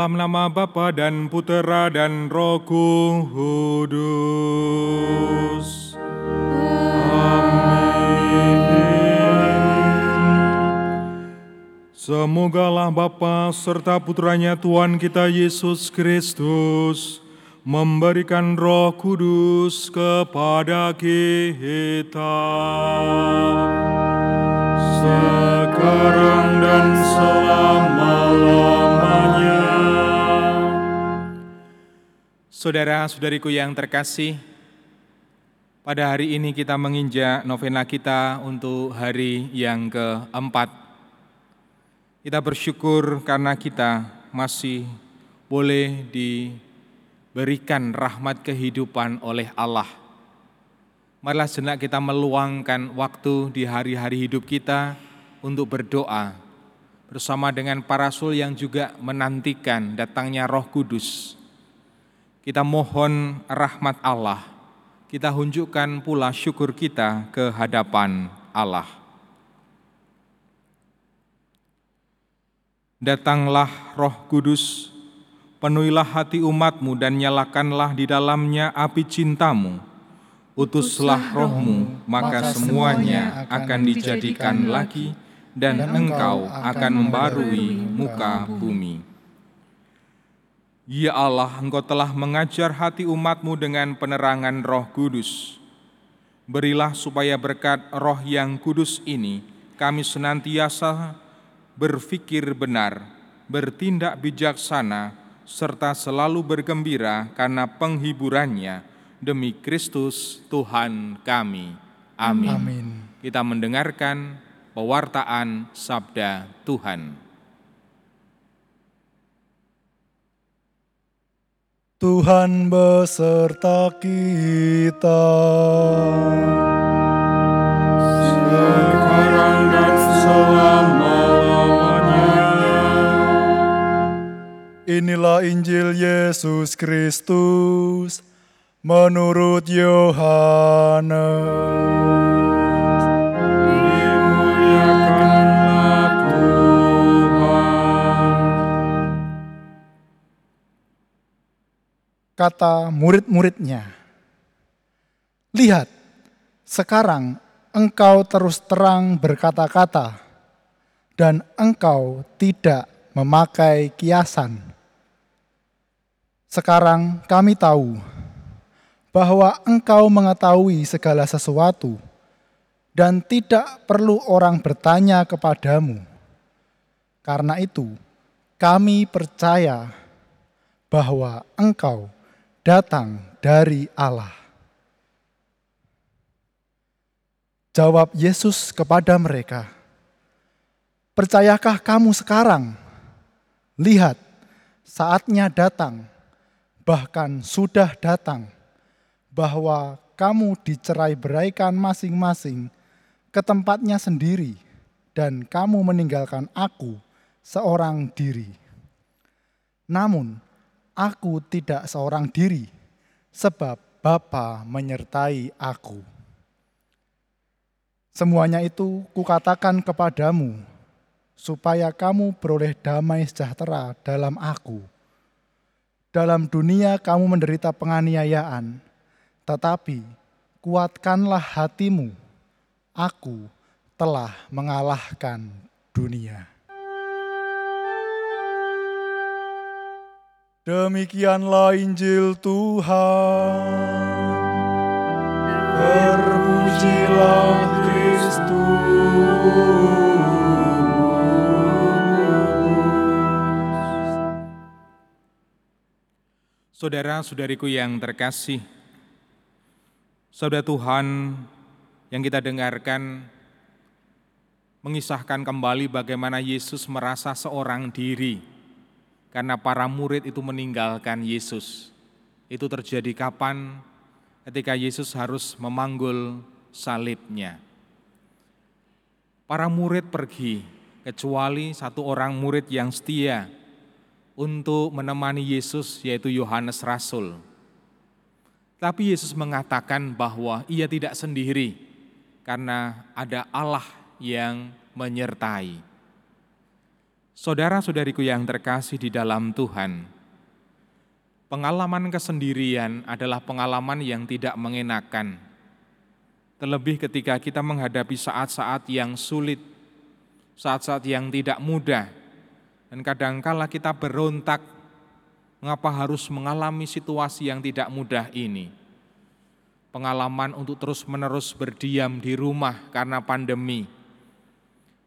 dalam nama Bapa dan Putera dan Roh Kudus. Semogalah Bapa serta putranya Tuhan kita Yesus Kristus memberikan roh kudus kepada kita. Sekarang dan selama-lamanya. Saudara-saudariku yang terkasih, pada hari ini kita menginjak novena kita untuk hari yang keempat kita bersyukur karena kita masih boleh diberikan rahmat kehidupan oleh Allah. Marilah senak kita meluangkan waktu di hari-hari hidup kita untuk berdoa bersama dengan para rasul yang juga menantikan datangnya Roh Kudus. Kita mohon rahmat Allah. Kita hunjukkan pula syukur kita ke hadapan Allah. Datanglah roh kudus, penuhilah hati umatmu dan nyalakanlah di dalamnya api cintamu. Utuslah rohmu, maka semuanya akan dijadikan lagi dan engkau akan membarui muka bumi. Ya Allah, Engkau telah mengajar hati umatmu dengan penerangan roh kudus. Berilah supaya berkat roh yang kudus ini kami senantiasa berpikir benar, bertindak bijaksana, serta selalu bergembira karena penghiburannya demi Kristus Tuhan kami. Amin. Amin. Kita mendengarkan pewartaan sabda Tuhan. Tuhan beserta kita. Sekarang dan selama-lamanya. Inilah Injil Yesus Kristus menurut Yohanes. Kata murid-muridnya, Lihat, sekarang engkau terus terang berkata-kata, dan engkau tidak memakai kiasan. Sekarang kami tahu bahwa engkau mengetahui segala sesuatu, dan tidak perlu orang bertanya kepadamu. Karena itu, kami percaya bahwa engkau datang dari Allah. Jawab Yesus kepada mereka, "Percayakah kamu sekarang? Lihat, saatnya datang, bahkan sudah datang, bahwa kamu dicerai beraikan masing-masing ke tempatnya sendiri, dan kamu meninggalkan Aku seorang diri. Namun, Aku tidak seorang diri, sebab Bapa menyertai Aku." Semuanya itu kukatakan kepadamu, supaya kamu beroleh damai sejahtera dalam aku. Dalam dunia kamu menderita penganiayaan, tetapi kuatkanlah hatimu. Aku telah mengalahkan dunia. Demikianlah Injil Tuhan. Terpujilah Kristus. Saudara-saudariku yang terkasih, Saudara Tuhan yang kita dengarkan mengisahkan kembali bagaimana Yesus merasa seorang diri karena para murid itu meninggalkan Yesus. Itu terjadi kapan? Ketika Yesus harus memanggul salibnya. Para murid pergi, kecuali satu orang murid yang setia untuk menemani Yesus, yaitu Yohanes Rasul. Tapi Yesus mengatakan bahwa ia tidak sendiri, karena ada Allah yang menyertai. Saudara-saudariku yang terkasih di dalam Tuhan, pengalaman kesendirian adalah pengalaman yang tidak mengenakan. Terlebih ketika kita menghadapi saat-saat yang sulit, saat-saat yang tidak mudah, dan kadangkala kita berontak, mengapa harus mengalami situasi yang tidak mudah ini. Pengalaman untuk terus-menerus berdiam di rumah karena pandemi,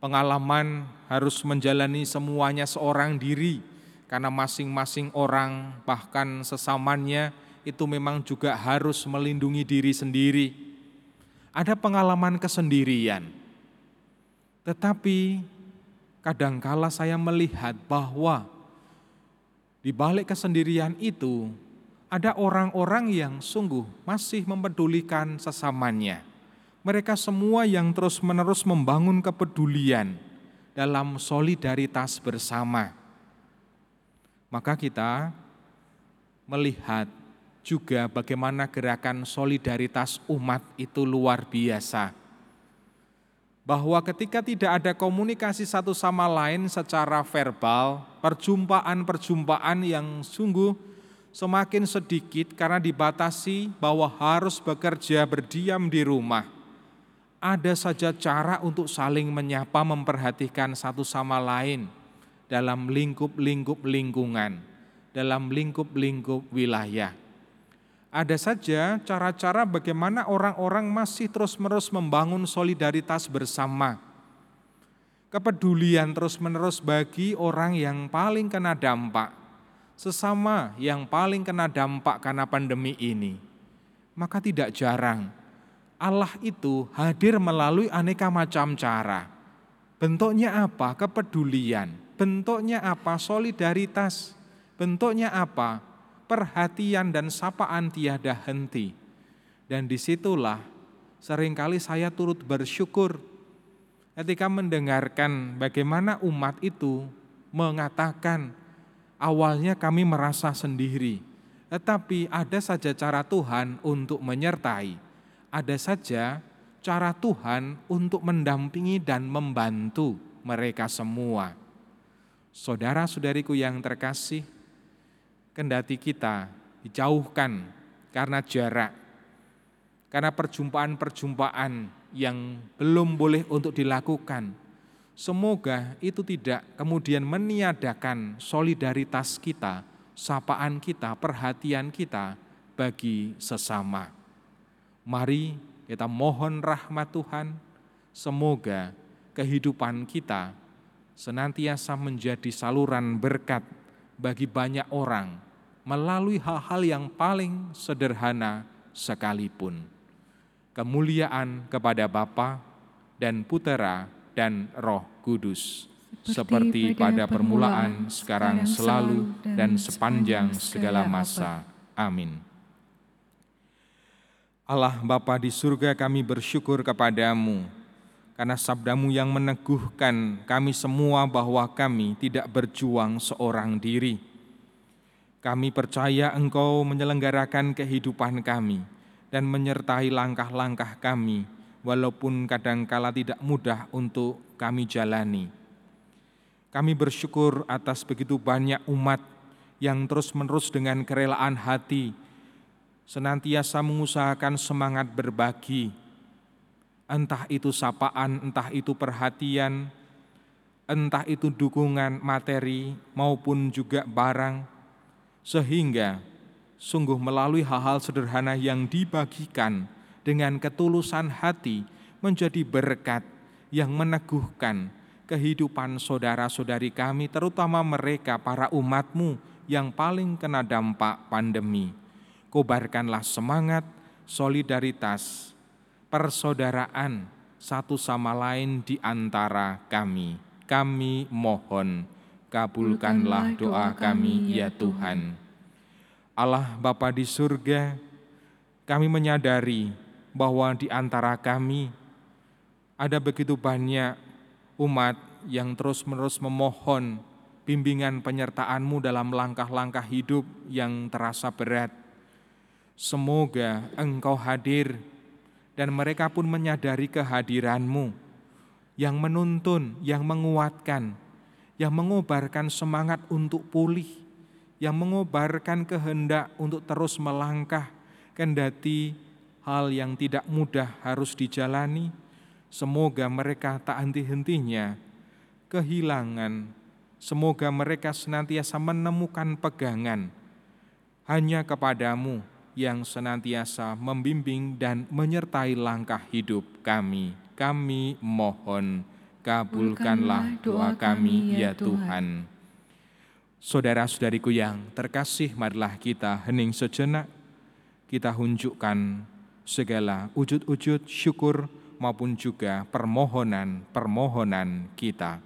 pengalaman harus menjalani semuanya seorang diri, karena masing-masing orang, bahkan sesamanya, itu memang juga harus melindungi diri sendiri. Ada pengalaman kesendirian, tetapi kadangkala saya melihat bahwa di balik kesendirian itu ada orang-orang yang sungguh masih mempedulikan sesamanya mereka semua yang terus-menerus membangun kepedulian dalam solidaritas bersama. Maka kita melihat juga bagaimana gerakan solidaritas umat itu luar biasa. Bahwa ketika tidak ada komunikasi satu sama lain secara verbal, perjumpaan-perjumpaan yang sungguh semakin sedikit karena dibatasi bahwa harus bekerja berdiam di rumah ada saja cara untuk saling menyapa, memperhatikan satu sama lain dalam lingkup-lingkup lingkungan, dalam lingkup-lingkup wilayah. Ada saja cara-cara bagaimana orang-orang masih terus-menerus membangun solidaritas bersama. Kepedulian terus-menerus bagi orang yang paling kena dampak, sesama yang paling kena dampak karena pandemi ini. Maka tidak jarang Allah itu hadir melalui aneka macam cara. Bentuknya apa? Kepedulian. Bentuknya apa? Solidaritas. Bentuknya apa? Perhatian dan sapaan tiada henti. Dan di situlah sering kali saya turut bersyukur ketika mendengarkan bagaimana umat itu mengatakan awalnya kami merasa sendiri, tetapi ada saja cara Tuhan untuk menyertai ada saja cara Tuhan untuk mendampingi dan membantu mereka semua. Saudara-saudariku yang terkasih, kendati kita dijauhkan karena jarak, karena perjumpaan-perjumpaan yang belum boleh untuk dilakukan. Semoga itu tidak kemudian meniadakan solidaritas kita, sapaan kita, perhatian kita bagi sesama. Mari kita mohon rahmat Tuhan, semoga kehidupan kita senantiasa menjadi saluran berkat bagi banyak orang melalui hal-hal yang paling sederhana sekalipun. Kemuliaan kepada Bapa dan Putera dan Roh Kudus, seperti, pada permulaan, sekarang, selalu, dan sepanjang segala masa. Amin. Allah Bapa di surga kami bersyukur kepadamu karena sabdamu yang meneguhkan kami semua bahwa kami tidak berjuang seorang diri. Kami percaya Engkau menyelenggarakan kehidupan kami dan menyertai langkah-langkah kami walaupun kadangkala tidak mudah untuk kami jalani. Kami bersyukur atas begitu banyak umat yang terus-menerus dengan kerelaan hati senantiasa mengusahakan semangat berbagi, entah itu sapaan, entah itu perhatian, entah itu dukungan materi maupun juga barang, sehingga sungguh melalui hal-hal sederhana yang dibagikan dengan ketulusan hati menjadi berkat yang meneguhkan kehidupan saudara-saudari kami, terutama mereka para umatmu yang paling kena dampak pandemi kobarkanlah semangat, solidaritas, persaudaraan satu sama lain di antara kami. Kami mohon, kabulkanlah doa kami ya, ya Tuhan. Allah Bapa di surga, kami menyadari bahwa di antara kami ada begitu banyak umat yang terus-menerus memohon bimbingan penyertaan-Mu dalam langkah-langkah hidup yang terasa berat Semoga Engkau hadir dan mereka pun menyadari kehadiranmu yang menuntun, yang menguatkan, yang mengobarkan semangat untuk pulih, yang mengobarkan kehendak untuk terus melangkah, kendati hal yang tidak mudah harus dijalani. Semoga mereka tak henti-hentinya kehilangan. Semoga mereka senantiasa menemukan pegangan hanya kepadamu yang senantiasa membimbing dan menyertai langkah hidup kami. Kami mohon, kabulkanlah doa kami ya Tuhan. Saudara-saudariku yang terkasih, marilah kita hening sejenak. Kita hunjukkan segala wujud-wujud syukur maupun juga permohonan-permohonan kita.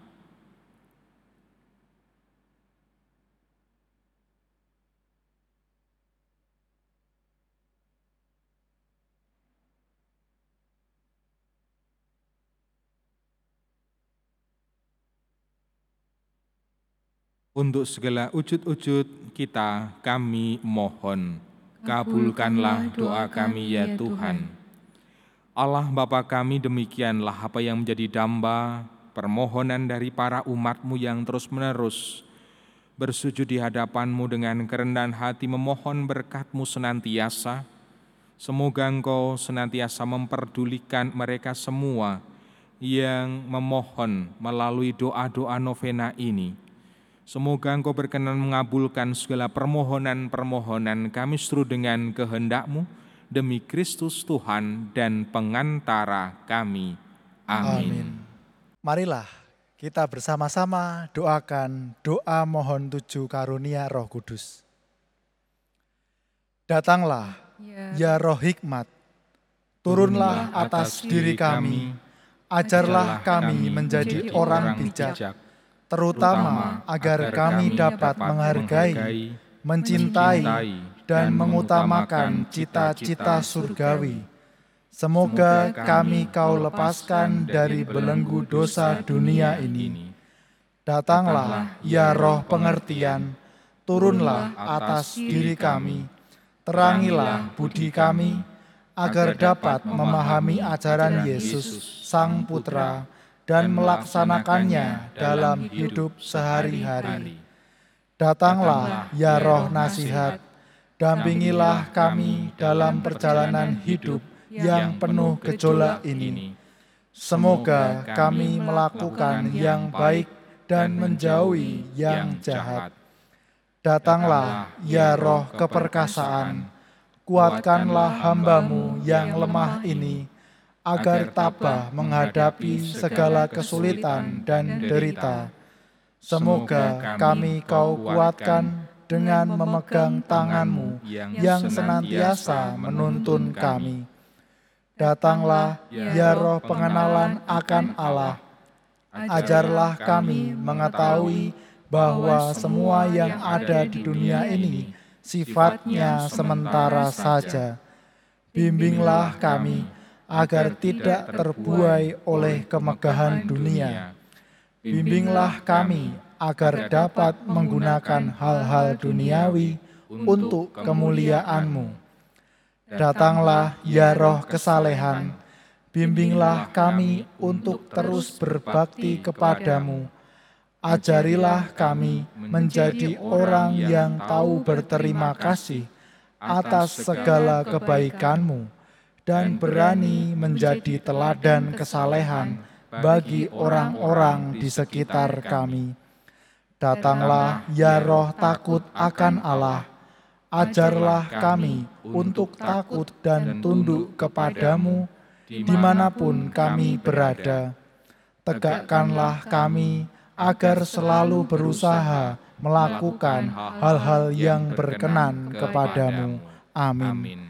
Untuk segala wujud-wujud kita kami mohon, kabulkanlah doa kami ya Tuhan. Allah Bapa kami demikianlah apa yang menjadi damba permohonan dari para umatmu yang terus-menerus bersujud di hadapanmu dengan kerendahan hati memohon berkatmu senantiasa. Semoga engkau senantiasa memperdulikan mereka semua yang memohon melalui doa-doa novena ini Semoga Engkau berkenan mengabulkan segala permohonan-permohonan kami seru dengan kehendakmu demi Kristus Tuhan dan pengantara kami. Amin. Amin. Marilah kita bersama-sama doakan doa mohon tujuh karunia roh kudus. Datanglah, ya, ya roh hikmat, turunlah atas diri kami, ajarlah kami menjadi orang bijak, terutama agar kami dapat menghargai, mencintai, dan mengutamakan cita-cita surgawi. Semoga kami kau lepaskan dari belenggu dosa dunia ini. Datanglah, ya roh pengertian, turunlah atas diri kami, terangilah budi kami, agar dapat memahami ajaran Yesus, Sang Putra, dan melaksanakannya dalam hidup sehari-hari. Datanglah, ya roh nasihat, dampingilah kami dalam perjalanan hidup yang penuh gejolak ini. Semoga kami melakukan yang baik dan menjauhi yang jahat. Datanglah, ya roh keperkasaan, kuatkanlah hambamu yang lemah ini, agar tabah menghadapi segala kesulitan dan derita. Semoga kami kau kuatkan dengan memegang tanganmu yang senantiasa menuntun kami. Datanglah, ya roh pengenalan akan Allah. Ajarlah kami mengetahui bahwa semua yang ada di dunia ini sifatnya sementara saja. Bimbinglah kami agar tidak terbuai oleh kemegahan dunia. Bimbinglah kami agar dapat menggunakan hal-hal duniawi untuk kemuliaan-Mu. Datanglah ya roh kesalehan, bimbinglah kami untuk terus berbakti kepadamu. Ajarilah kami menjadi orang yang tahu berterima kasih atas segala kebaikan-Mu dan berani menjadi teladan kesalehan bagi orang-orang di sekitar kami. Datanglah ya roh takut akan Allah, ajarlah kami untuk takut dan tunduk kepadamu di mana pun kami berada. Tegakkanlah kami agar selalu berusaha melakukan hal-hal yang berkenan kepadamu. Amin.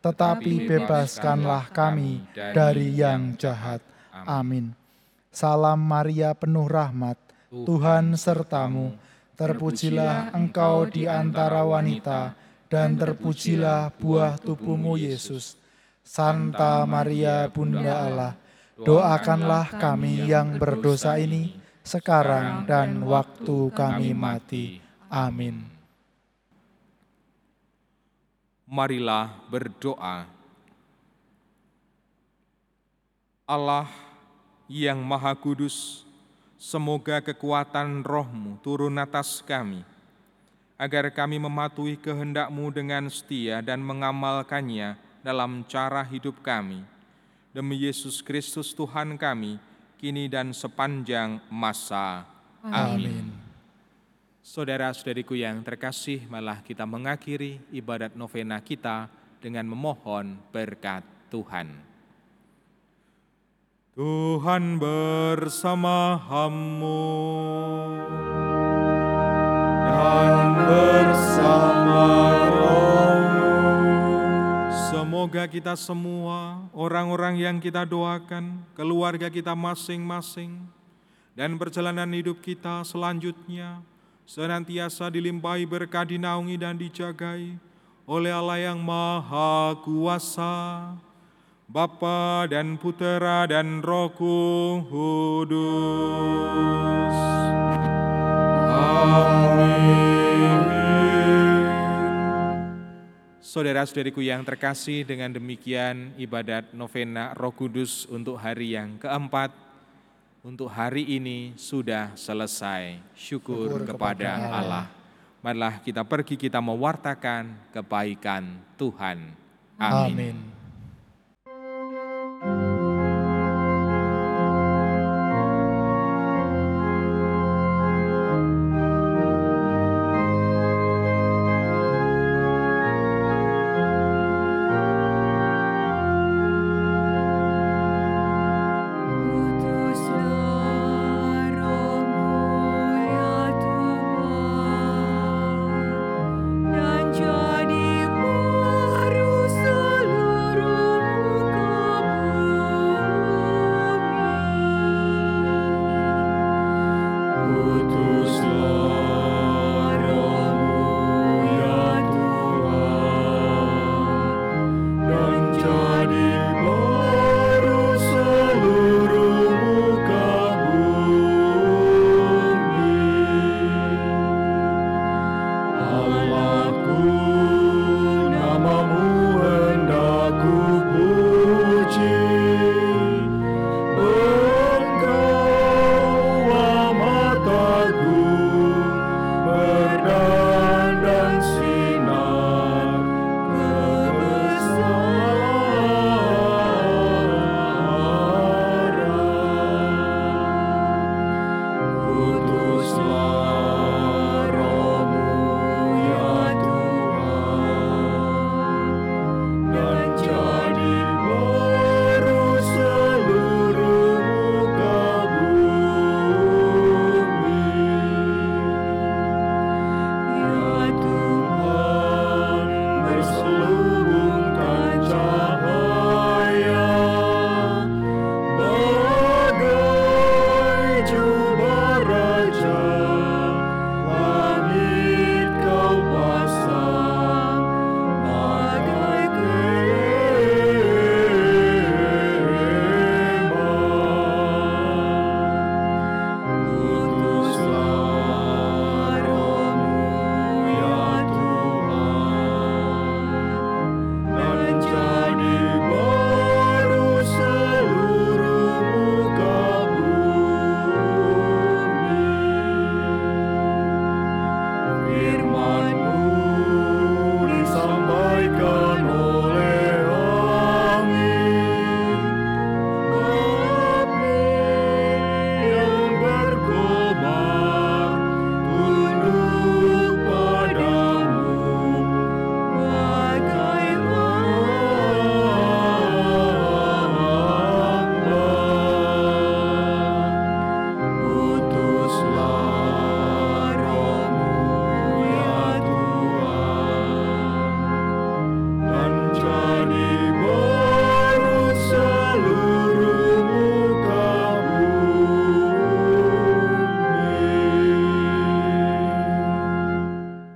tetapi bebaskanlah kami dari yang jahat. Amin. Salam Maria penuh rahmat, Tuhan sertamu. Terpujilah engkau di antara wanita, dan terpujilah buah tubuhmu Yesus. Santa Maria Bunda Allah, doakanlah kami yang berdosa ini, sekarang dan waktu kami mati. Amin. Marilah berdoa. Allah yang Maha Kudus, semoga kekuatan rohmu turun atas kami, agar kami mematuhi kehendakmu dengan setia dan mengamalkannya dalam cara hidup kami. Demi Yesus Kristus Tuhan kami, kini dan sepanjang masa. Amin. Saudara-saudariku yang terkasih, malah kita mengakhiri ibadat novena kita dengan memohon berkat Tuhan. Tuhan bersamamu dan bersama rohmu. Semoga kita semua, orang-orang yang kita doakan, keluarga kita masing-masing, dan perjalanan hidup kita selanjutnya, senantiasa dilimpahi berkah dinaungi dan dijagai oleh Allah yang Maha Kuasa, Bapa dan Putera dan Roh Kudus. Amin. Saudara-saudariku yang terkasih, dengan demikian ibadat novena Roh Kudus untuk hari yang keempat, untuk hari ini sudah selesai. Syukur, Syukur kepada Allah. Allah. Marilah kita pergi kita mewartakan kebaikan Tuhan. Amin. Amin. All.